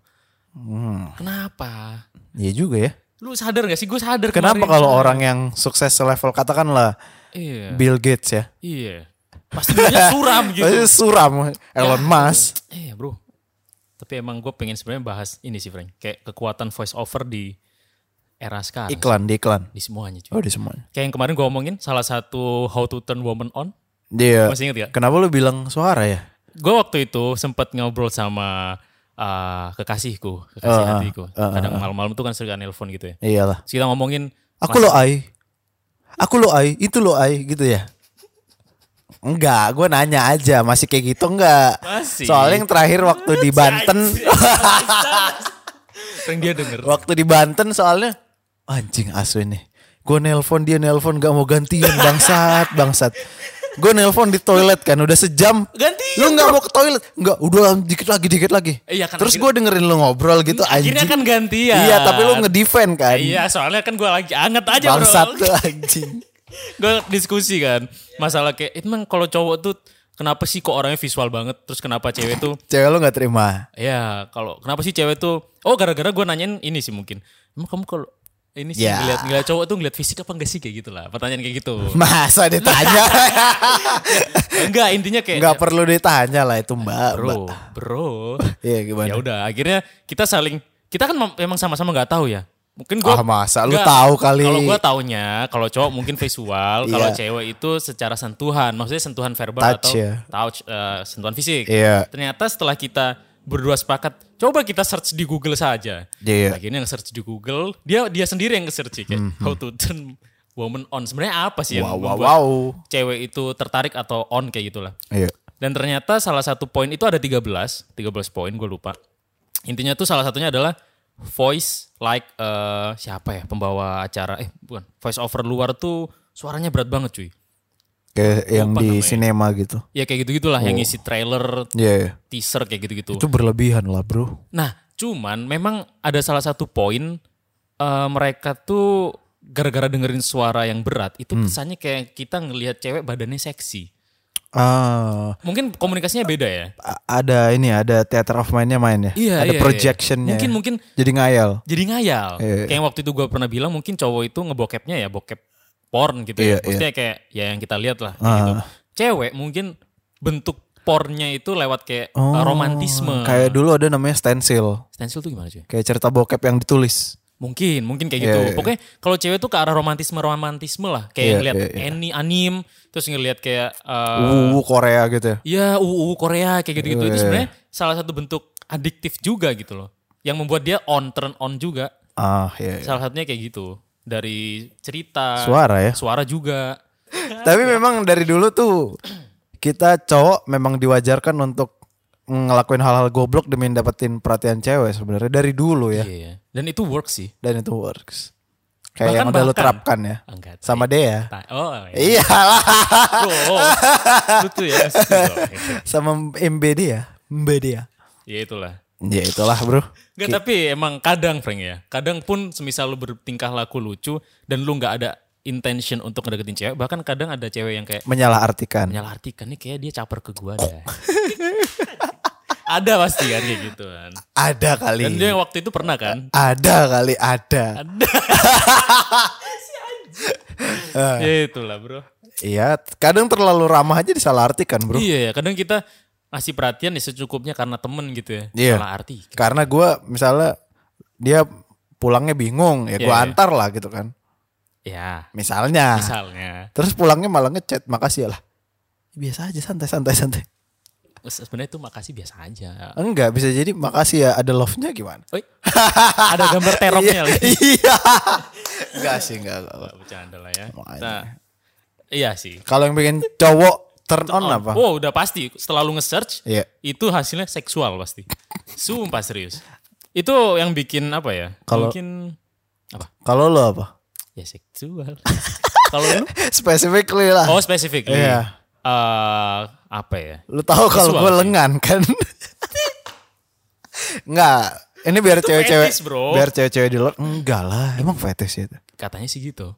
Hmm. Kenapa? Iya juga ya. Lu sadar gak sih? Gue sadar. Kenapa kalau orang yang sukses selevel katakanlah Iya. Bill Gates ya? Iya. Pasti dulunya suram gitu. Pasti suram Elon Ya, Musk. Iya bro. Tapi emang gue pengen sebenarnya bahas ini sih Frank. Kayak kekuatan voice over di era sekarang. Iklan di iklan. Di semuanya cuy. Oh di semuanya. Kayak yang kemarin gue omongin salah satu how to turn woman on. Dia. Masih inget gak? Kenapa lu bilang suara ya? Gue waktu itu sempat ngobrol sama uh, kekasihku. Kekasih Uh, hatiku. uh, uh, Kadang malam-malam tuh kan sering nelpon gitu ya. Iyalah. Terus kita ngomongin. Aku lo ai. Aku lo ai. Itu lo ai gitu ya. Enggak, gue nanya aja masih kayak gitu enggak? Masih. Soalnya yang terakhir waktu di Banten, [LAUGHS] Frank [LAUGHS] dia denger. Waktu di Banten soalnya anjing asu ini. Gue nelpon dia nelpon gak mau gantian bangsat bangsat. Gue nelpon di toilet kan udah sejam. Gantian, Lu nggak mau ke toilet? Nggak. Udah dikit lagi dikit lagi. Iya, kan Terus gue dengerin lu ngobrol gitu anjing. Akhirnya kan gantian. Iya tapi lu ngedefend kan. Iya, soalnya kan gue lagi anget aja Bangsat bro. anjing. [LAUGHS] gue diskusi kan. Masalah kayak, itu emang kalau cowok tuh kenapa sih kok orangnya visual banget? Terus kenapa cewek tuh [LAUGHS] Cewek lu gak terima. Ya, kalau kenapa sih cewek tuh? Oh, gara-gara gue nanyain ini sih mungkin. Emang kamu kalau ini sih Ya. ngeliat, ngeliat cowok tuh ngeliat fisik apa enggak sih kayak gitu lah. Pertanyaan kayak gitu. [LAUGHS] Masa ditanya? [LAUGHS] enggak, intinya kayak Nggak perlu ditanya lah itu mbak. bro, Mbak. bro. [LAUGHS] Iya gimana? ya udah, akhirnya kita saling kita kan mem- memang sama-sama nggak tahu ya. Mungkin gua Ah, masa? Lu Nggak, tahu kali. Kalau gua taunya, kalau cowok mungkin visual, kalau Iya. cewek itu secara sentuhan, maksudnya sentuhan verbal Touch atau ya. touch eh, sentuhan fisik. Iya. Ternyata setelah kita berdua sepakat, coba kita search di Google saja. Iya. Akhirnya yang search di Google, dia dia sendiri yang nge-search kayak how to turn woman on. Sebenarnya apa sih yang. Wow wow membuat wow. cewek itu tertarik atau on kayak gitulah. Iya. Dan ternyata salah satu poin itu ada 13, 13 poin gue lupa. Intinya tuh salah satunya adalah voice like eh siapa ya pembawa acara eh bukan voice over luar tuh suaranya berat banget cuy. Kayak yang Lupa di namanya. sinema gitu. Ya kayak gitu-gitulah yang ngisi trailer, Iya. iya. teaser kayak gitu-gitu. Itu berlebihan lah bro. Nah, cuman memang ada salah satu poin eh, mereka tuh gara-gara dengerin suara yang berat itu kesannya kayak kita ngelihat cewek badannya seksi. Ah, Mungkin komunikasinya beda ya. ada ini ada theater of mind-nya main ya. Iya, ada iya, iya. projectionnya. Mungkin mungkin Jadi ngayal. jadi ngayal. Iya. Kayak waktu itu gue pernah bilang mungkin cowok itu ngebokepnya ya bokep porn gitu Iya, ya. Maksudnya kayak ya yang kita lihat lah. kayak gitu. Cewek mungkin bentuk pornnya itu lewat kayak uh, romantisme. Oh, Kayak dulu ada namanya stencil. Stencil tuh gimana cuy? Kayak cerita bokep yang ditulis. Mungkin, mungkin kayak Iya, gitu. iya. Pokoknya kalau cewek tuh ke arah romantisme-romantisme lah. Kayak Iya, ngeliat iya, iya. any anim, terus ngeliat kayak uh, Uh, Korea gitu ya. ya UU Korea kayak gitu-gitu. Itu Iya. sebenarnya salah satu bentuk adiktif juga gitu loh. Yang membuat dia on turn on juga. Ah, iya. iya. Salah satunya kayak gitu. Dari cerita, Suara ya. suara juga. Tapi memang dari dulu tuh kita cowok memang diwajarkan untuk ngelakuin hal-hal goblok demi dapetin perhatian cewek sebenarnya dari dulu ya. Iya. Dan itu work sih. Dan itu works. Kayak Bahkan- yang udah lu bahkan- terapkan ya. Enggak. Sama dia. Ta- Oh, iya. Iyalah. Oh, lu tuh ya. Sama MB dia. MB dia. ya itulah. Ya itulah bro. Enggak, tapi emang kadang Frank ya. Kadang pun semisal lu bertingkah laku lucu dan lu nggak ada intention untuk ngedeketin cewek, bahkan kadang ada cewek yang kayak Menyalahartikan. menyalahartikan nih kayak dia caper ke gua deh. [LAUGHS] ada pasti kan kayak gitu kan. Ada kali. Dan dia waktu itu pernah kan? Ada kali ada. [LAUGHS] Ya itulah bro. Iya, kadang terlalu ramah aja disalahartikan bro. Iya ya, kadang kita ngasih perhatian ya secukupnya karena temen gitu ya. Iya. Salah arti. Karena gua misalnya dia pulangnya bingung ya Iya, gua iya. antar lah gitu kan. Ya, Misalnya. misalnya. Terus pulangnya malah ngechat makasih ya lah. Biasa aja santai santai santai. Sebenarnya itu makasih biasa aja. Enggak bisa jadi makasih ya ada love-nya gimana? Oi, ada gambar teroknya lagi. Iya. Enggak sih enggak. bercanda lah ya. Makanya. Nah, iya sih. Kalau yang bikin cowok turn on apa? Oh, udah pasti. Setelah lu nge-search, Iya. itu hasilnya seksual pasti. Sumpah serius. Itu yang bikin apa ya? Kalau- Mungkin apa? Kalau lo apa? Ya seksual. [LAUGHS] Kalau lu? Specifically lah. Oh, specifically. Iya. Eh, apa ya? Lu tahu kalau gue lengan kan? [LAUGHS] Enggak. Ini biar cewek-cewek biar cewek-cewek di luar enggak lah. Emang fetish itu. Katanya sih gitu.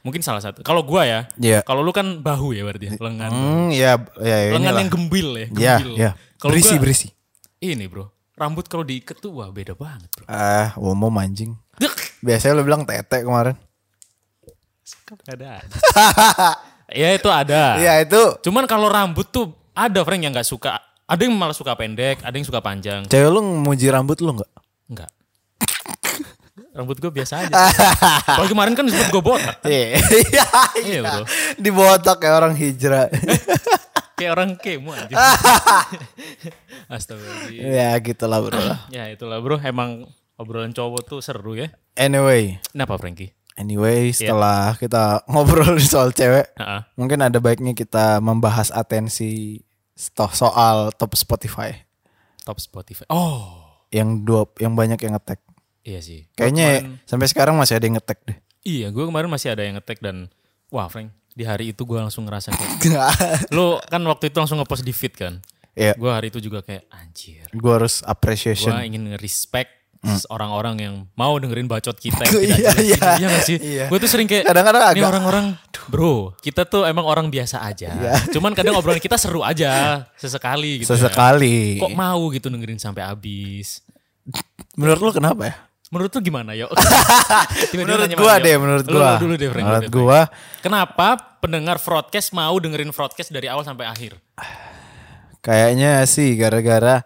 Mungkin salah satu. Kalau gua ya, Iya. kalau lu kan bahu ya berarti ya, lengan. Hmm, ya ya lengan inilah. yang gembil ya, Ya, gembil. ya. Kalau Berisi gua, berisi. Ini bro, rambut kalau diikat tuh wah beda banget bro. Ah, umum anjing. Dek, Biasanya lu bilang tete kemarin. ada. [LAUGHS] ya itu ada. Iya, itu Cuman kalau rambut tuh ada Frank yang nggak suka. Ada yang malah suka pendek, ada yang suka panjang. cewek lu muji rambut lu enggak? Enggak. Rambut gue biasa aja. Kalau [LAUGHS] kemarin kan disebut gue botak. Iya. Iya bro. Dibotak kayak orang hijrah. [LAUGHS] Kayak orang kemo aja. [LAUGHS] Astagfirullahaladzim. ya gitulah bro. [CLEARS THROAT] Ya itulah bro, emang obrolan cowok tuh seru ya. Anyway, Kenapa Frankie? anyway Iya. setelah kita ngobrol soal cewek, Heeh. mungkin ada baiknya kita membahas atensi soal top Spotify Top Spotify. Oh, yang dua yang banyak yang ngetek. Iya sih. Kayaknya sampai sekarang masih ada yang ngetek deh. Iya, gue kemarin masih ada yang ngetek dan wah Frank, di hari itu gue langsung ngerasa kayak [LAUGHS] lo kan waktu itu langsung ngepost di feed kan. Iya, Gue hari itu juga kayak anjir. gue harus Gue appreciation. ingin nge-respect orang-orang yang mau dengerin bacot kita yang Iya, tidak jelas iya. ini. Iya gak sih? Iya. Gue tuh sering kayak Kadang-kadang ini agak- orang-orang bro, kita tuh emang orang biasa aja. Cuman kadang obrolan kita seru aja sesekali gitu. ya. Sesekali. Kok mau gitu dengerin sampai habis? Menurut lu kenapa ya? Menurut lu gimana yo? [LAUGHS] Menurut gua deh, menurut Lu gua. dulu deh, Frank. Menurut gua Kenapa pendengar broadcast mau dengerin broadcast dari awal sampai akhir? kayaknya sih gara-gara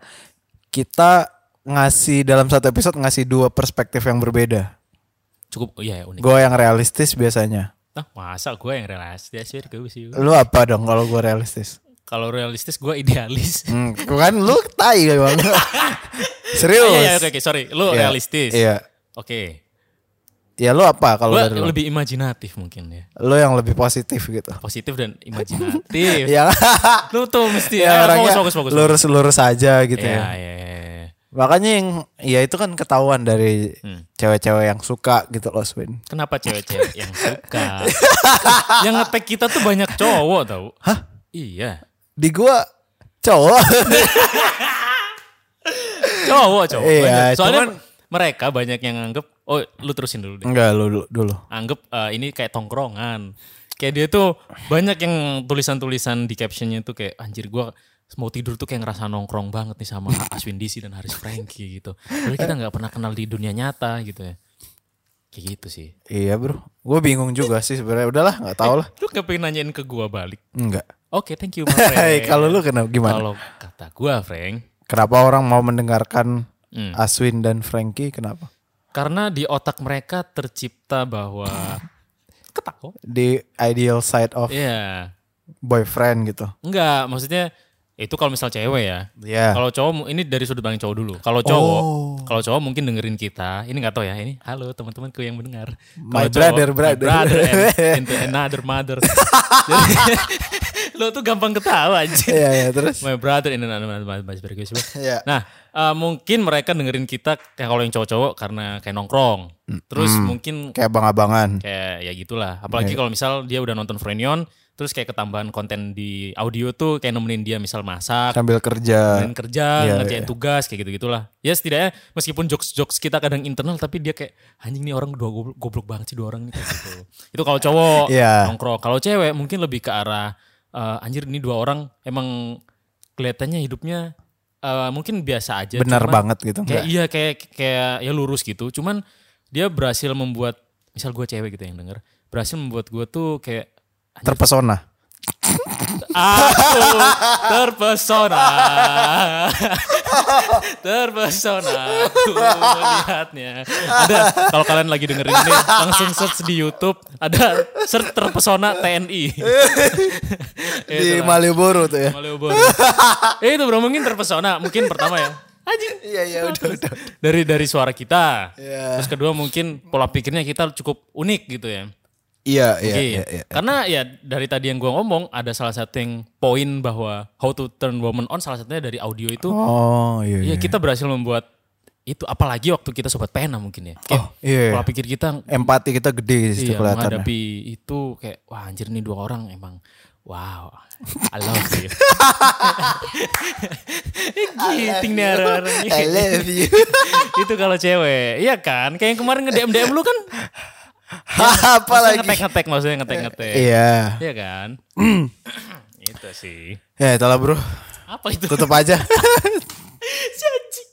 kita ngasih dalam satu episode ngasih dua perspektif yang berbeda. Cukup, iya ya, unik. Gue yang realistis biasanya. Nah, masa gue yang realistis sih? Gue sih. Lu apa dong kalau gue realistis? Kalau realistis gue idealis. Hmm, kan lu tai bang. [LAUGHS] Serius? Iya, iya, oke, oke, sorry. Lu Iya, realistis. Iya. Oke. Ya lu apa kalau dari lu? lebih imajinatif mungkin ya. Lu yang lebih positif gitu. Positif dan imajinatif. [LAUGHS] Yang Lu tuh mesti ya, orangnya fokus, fokus, fokus. lurus-lurus aja gitu Iya, ya. iya, iya. Makanya yang ya itu kan ketahuan dari Hmm. cewek-cewek yang suka gitu loh Swin. Kenapa cewek-cewek yang suka? [LAUGHS] yang ngetek kita tuh banyak cowok tau. Hah? Iya. Di gua cowok. [LAUGHS] Cowok, cowok. Iya, banyak. Soalnya cuman- mereka banyak yang nganggep, oh lu terusin dulu deh. Enggak lu dulu. dulu. Anggap eh, ini kayak tongkrongan. Kayak dia tuh banyak yang tulisan-tulisan di captionnya tuh kayak anjir gua mau tidur tuh kayak ngerasa nongkrong banget nih sama [LAUGHS] Aswin DC dan Haris Franky gitu. Padahal kita nggak pernah kenal di dunia nyata gitu ya. Kayak gitu sih. Iya bro, gue bingung juga sih sebenarnya. Udahlah, nggak tahu lah. Lu gak pengen nanyain ke gua balik? Enggak. Oke, thank you, my [LAUGHS] friend. Kalau lu kenapa gimana? Kalau kata gua, Frank, Kenapa orang mau mendengarkan Hmm. Aswin dan Frankie? Kenapa? karena di otak mereka tercipta bahwa [LAUGHS] ketawa. Di ideal side of Iya. boyfriend gitu. Enggak, maksudnya itu kalau misal cewek ya. Iya. Kalau cowok ini dari sudut pandang cowok dulu. Kalau cowok, Oh. kalau cowok mungkin dengerin kita. Ini nggak tahu ya. Ini halo teman-temanku yang mendengar. My Kalau brother, my brother. brother and, [LAUGHS] into another mother. [LAUGHS] Jadi, lo tuh gampang ketawa aja. Iya, iya, terus. My brother and another mother. Iya. Nah, eh, mungkin mereka dengerin kita kayak kalau yang cowok-cowok karena kayak nongkrong. Terus mungkin Kayak abang-abangan. kayak ya gitulah. Apalagi kalau misal dia udah nonton Frenion, terus kayak ketambahan konten di audio tuh kayak nemenin dia misal masak, Sambil kerja. nemenin kerja, Iya, ngerjain tugas kayak gitu-gitulah. Ya setidaknya meskipun jokes-jokes kita kadang internal tapi dia kayak anjing nih orang dua goblok, goblok banget sih dua orang nih kayak gitu. Itu kalau cowok Iya. nongkrong. Kalau cewek mungkin lebih ke arah eh, anjir ini dua orang emang kelihatannya hidupnya eh, mungkin biasa aja. Benar cuman- banget gitu. kayak iya kayak kayak ya lurus gitu cuman dia berhasil membuat misal gue cewek gitu yang denger berhasil membuat gue tuh kayak Terpesona. Aku terpesona terpesona aku melihatnya ada kalau kalian lagi dengerin ini langsung search di YouTube ada search terpesona TNI [LAUGHS] Di Malioboro tuh ya. Malioboro eh itu bro mungkin terpesona mungkin pertama ya Anjing. Iya, iya, udah, udah. dari dari suara kita. Iya. Terus kedua mungkin pola pikirnya kita cukup unik gitu ya. Iya, iya, Oke. iya, iya. Karena ya dari tadi yang gua ngomong ada salah satu yang poin bahwa how to turn woman on salah satunya dari audio itu. Oh, iya, Ya iya. kita berhasil membuat itu apalagi waktu kita sobat pena mungkin ya. Kayak Oh, iya. pola pikir kita Empati kita gede di situ iya, kelihatannya. menghadapi itu kayak wah anjir nih dua orang emang wow. I love you. [LAUGHS] [LAUGHS] Giting nih orang-orang. I love you. [LAUGHS] itu kalau cewek. Iya kan? Kayak yang kemarin nge-DM DM lu kan Apa lagi? ngetek-ngetek maksudnya [LAUGHS] ngetek-ngetek. Iya. Iya kan? [CLEARS THROAT] itu sih. Ya, itulah bro. Apa itu? Tutup aja. [LAUGHS] Si anjing.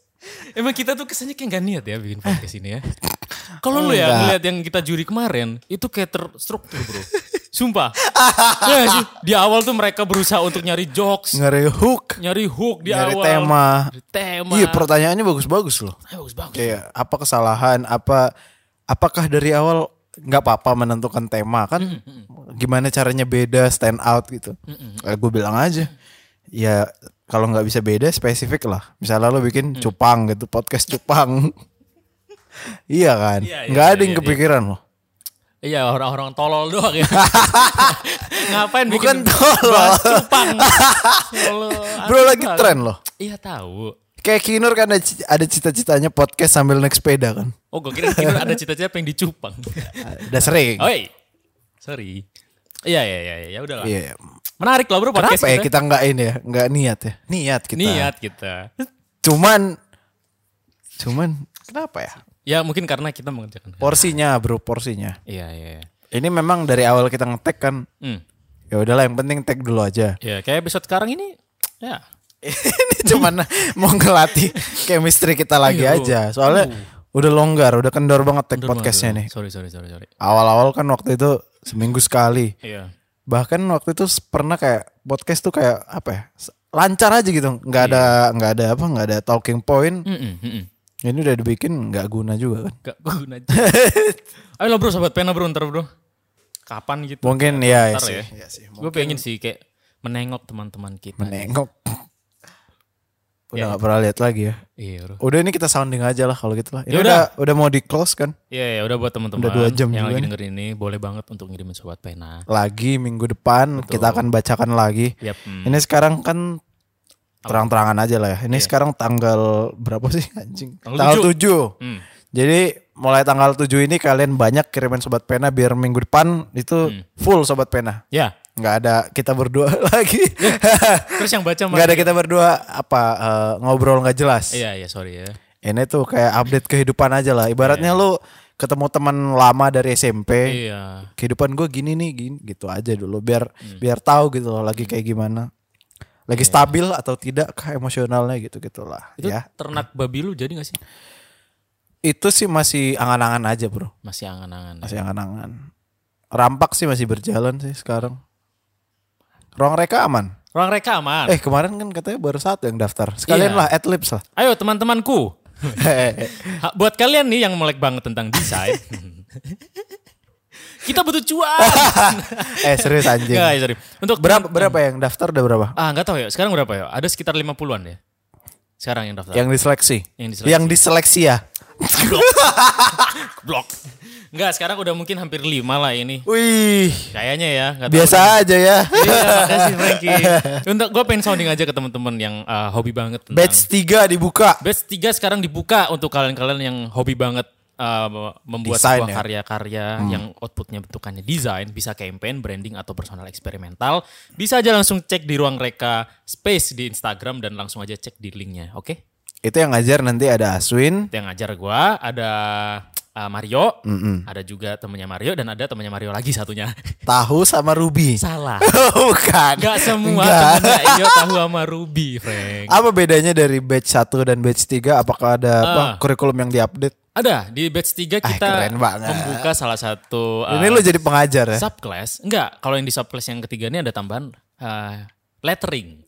Emang kita tuh kesannya kayak gak niat ya bikin podcast ini ya. Kalau lu ya ngeliat yang kita juri kemarin, itu kayak terstruktur bro. Sumpah. ya sih? Di awal tuh mereka berusaha untuk nyari jokes, Ngeri hook. nyari hook di Nyari awal. tema. Nyari tema. Iya, pertanyaannya bagus-bagus loh. Eh, bagus bagus. Kayak apa kesalahan, apa apakah dari awal nggak apa-apa menentukan tema kan? Gimana caranya beda stand out gitu? Eh, gue bilang aja, ya kalau nggak bisa beda spesifik lah. Misalnya lo bikin Mm. cupang gitu, podcast cupang. [LAUGHS] iya kan? Iya, iya, Nggak ada yang iya, kepikiran loh. Iya orang-orang tolol doang ya. [LAUGHS] Ngapain Bukan bikin tolol. bahas cupang? [LAUGHS] Tolol. Bro lagi tren loh. Iya tahu. Kayak Kinur kan ada, ci- ada cita-citanya podcast sambil naik sepeda kan. Oh gue kira kira ada cita-cita pengen dicupang. [LAUGHS] Udah sering. Oi. Sorry. Iya iya iya ya udahlah. Iya. Menarik loh bro podcast Kenapa ya kita nggak ini ya? Nggak niat ya? Niat kita. Niat kita. Cuman, cuman kenapa ya? Ya mungkin karena kita mengerjakan. Porsinya bro, porsinya. Iya iya. iya. Ini memang dari awal kita ngetek kan. Hmm. Ya udahlah yang penting tag dulu aja. Ya kayak episode sekarang ini ya ini cuman mau ngelatih chemistry kita lagi Iya, aja. Soalnya udah longgar, udah kendor banget tag podcastnya nih. Sorry sorry sorry sorry. Awal-awal kan waktu itu seminggu sekali. Iya. Bahkan waktu itu pernah kayak podcast tuh kayak apa ya? Lancar aja gitu, nggak Iya. ada nggak ada apa, nggak ada talking point. Mm-mm, mm-mm. Ini udah dibikin nggak guna juga kan. Gak guna. [LAUGHS] Ayo bro sobat pena bro ntar bro. Kapan gitu? Mungkin ya, ya Ntar sih. ya. ya sih. Gue pengen sih kayak menengok teman-teman kita. Menengok. Udah Ya. nggak pernah lihat lagi ya. Iya bro. Udah ini kita sounding aja lah kalau gitu lah. Ini Ya udah udah. udah mau di close kan? Iya ya udah buat teman-teman Udah dua jam yang juga lagi dengerin ini boleh banget untuk ngirimin sobat pena. Lagi minggu depan kita akan bacakan lagi. Yap. hmm. Ini sekarang kan terang-terangan aja lah ya. Ini sekarang tanggal berapa sih anjing? Tanggal Tanggal 7. Hmm. Jadi mulai tanggal 7 ini kalian banyak kirimin sobat pena biar minggu depan itu Hmm. full sobat pena. Ya. Nggak ada kita berdua [LAUGHS] lagi. Terus yang baca Nggak ada kita berdua apa eh, ngobrol nggak jelas. Iya iya sorry ya. Ini tuh kayak update kehidupan aja lah. Ibaratnya lu ketemu teman lama dari SMP. Iya. Kehidupan gue gini nih, gini gitu aja dulu biar biar tahu gitu loh lagi kayak gimana. Lagi stabil atau tidak kah emosionalnya gitu gitulah Itu ya. ternak babi lu jadi gak sih? Itu sih masih angan-angan aja, Bro. Masih angan-angan. ya? Masih angan-angan. Rampak sih masih berjalan sih sekarang. Ruang reka aman. Ruang reka aman. Eh kemarin kan katanya baru satu yang daftar. Sekalian Iya. lah adlibs lah. Ayo teman-temanku. [LAUGHS] Buat kalian nih yang melek banget tentang desain. [LAUGHS] kita butuh cuan. [LAUGHS] eh serius anjing. Nggak, sorry. Untuk Berapa berapa yang daftar udah berapa? Ah, nggak tahu ya. Sekarang berapa ya? Ada sekitar 50-an ya. Sekarang yang daftar. Yang diseleksi. Yang diseleksi. Yang diseleksi ya. Blok. Enggak, sekarang udah mungkin hampir 5 lah ini. Wih, Kayaknya ya, tahu. biasa aja ya. Iya, makasih [LAUGHS] Frankie. Untuk gue pengen sounding aja ke teman-teman yang uh, hobi banget tentang Batch 3 dibuka. Batch 3 sekarang dibuka untuk kalian-kalian yang hobi banget uh, membuat Desain sebuah ya? karya-karya yang outputnya bentukannya desain, bisa campaign, branding atau personal eksperimental, bisa aja langsung cek di ruang reka space di Instagram dan langsung aja cek di linknya, oke? Itu yang ngajar nanti ada Aswin. Yang ngajar gua ada uh, Mario, ada juga temennya Mario dan ada temennya Mario lagi satunya. [LAUGHS] Tahu sama Ruby. Salah. [LAUGHS] Bukan. Gak semua Nggak. temennya [LAUGHS] Iyo tahu sama Ruby, Frank. Apa bedanya dari batch 1 dan batch 3? Apakah ada apa Ah. kurikulum yang diupdate? Ada di batch 3 kita Ah, keren banget. membuka salah satu uh, Ini lu jadi pengajar ya? subclass. Enggak, kalau yang di subclass yang ketiga ini ada tambahan uh, lettering.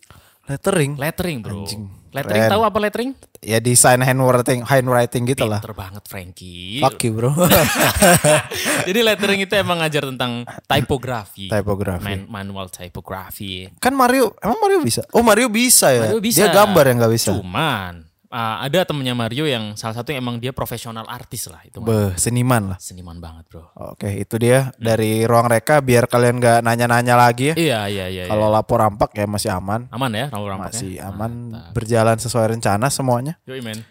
Lettering. Lettering, Bro. Anjing, Lettering tahu apa lettering? Ya desain handwriting, handwriting gitu lah. Pinter banget Frankie. Fuck you bro. [LAUGHS] Jadi lettering itu emang ngajar tentang typography. Typography. Man- manual typography. kan Mario, emang Mario bisa? Oh Mario bisa ya? Mario bisa. Dia gambar yang gak bisa. Cuman uh, ada temennya Mario yang salah satu yang emang dia profesional artis lah itu. Beh, seniman lah. Seniman banget, Bro. Oke, itu dia dari ruang reka biar kalian gak nanya-nanya lagi ya. Iya, iya, iya. Kalau iya. lapor rampak ya masih aman. aman ya nomor rampaknya? Masih aman, berjalan sesuai rencana semuanya. Yoi, men.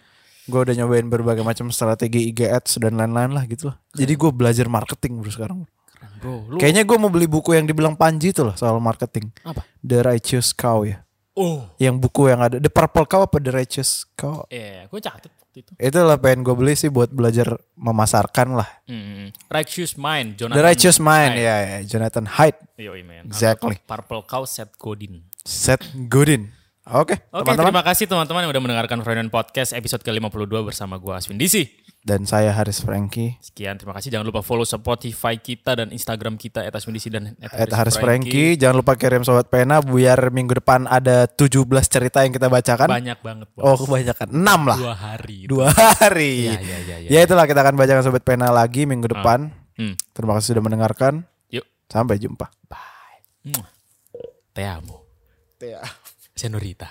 Gue udah nyobain berbagai macam strategi IG ads dan lain-lain lah gitu lah. Jadi gue belajar marketing bro sekarang. Keren, Bro, lu Kayaknya gue mau beli buku yang dibilang Panji tuh lah soal marketing. apa? The Righteous Cow ya. Oh, Yang buku yang ada The Purple Cow apa The Righteous Cow? iya, gue catet waktu itu. Itulah pengen gue beli sih buat belajar memasarkan lah. Hmm, Righteous Mind, Jonathan. The Righteous Mind ya, ya Jonathan Haidt, Yoi, men. Exactly. Purple Cow Seth Godin. Seth Godin. Oke, Oke, teman-teman. terima kasih teman-teman yang udah mendengarkan Friend Podcast episode ke-52 bersama gue Aswin DC. Dan saya Haris Franky. Sekian, terima kasih. Jangan lupa follow Spotify kita dan Instagram kita @aswindisi dan At Haris Franky. Jangan lupa kirim sobat pena biar minggu depan ada 17 cerita yang kita bacakan. Banyak banget, Bos. Oh kebanyakan 6 lah. Dua hari. Dua hari. Iya, iya, iya, iya. Ya itulah kita akan bacakan sobat pena lagi minggu depan. Hmm. Terima kasih sudah mendengarkan. Yuk, Sampai jumpa. bye. Mwah. Te amo, Ya. senorita.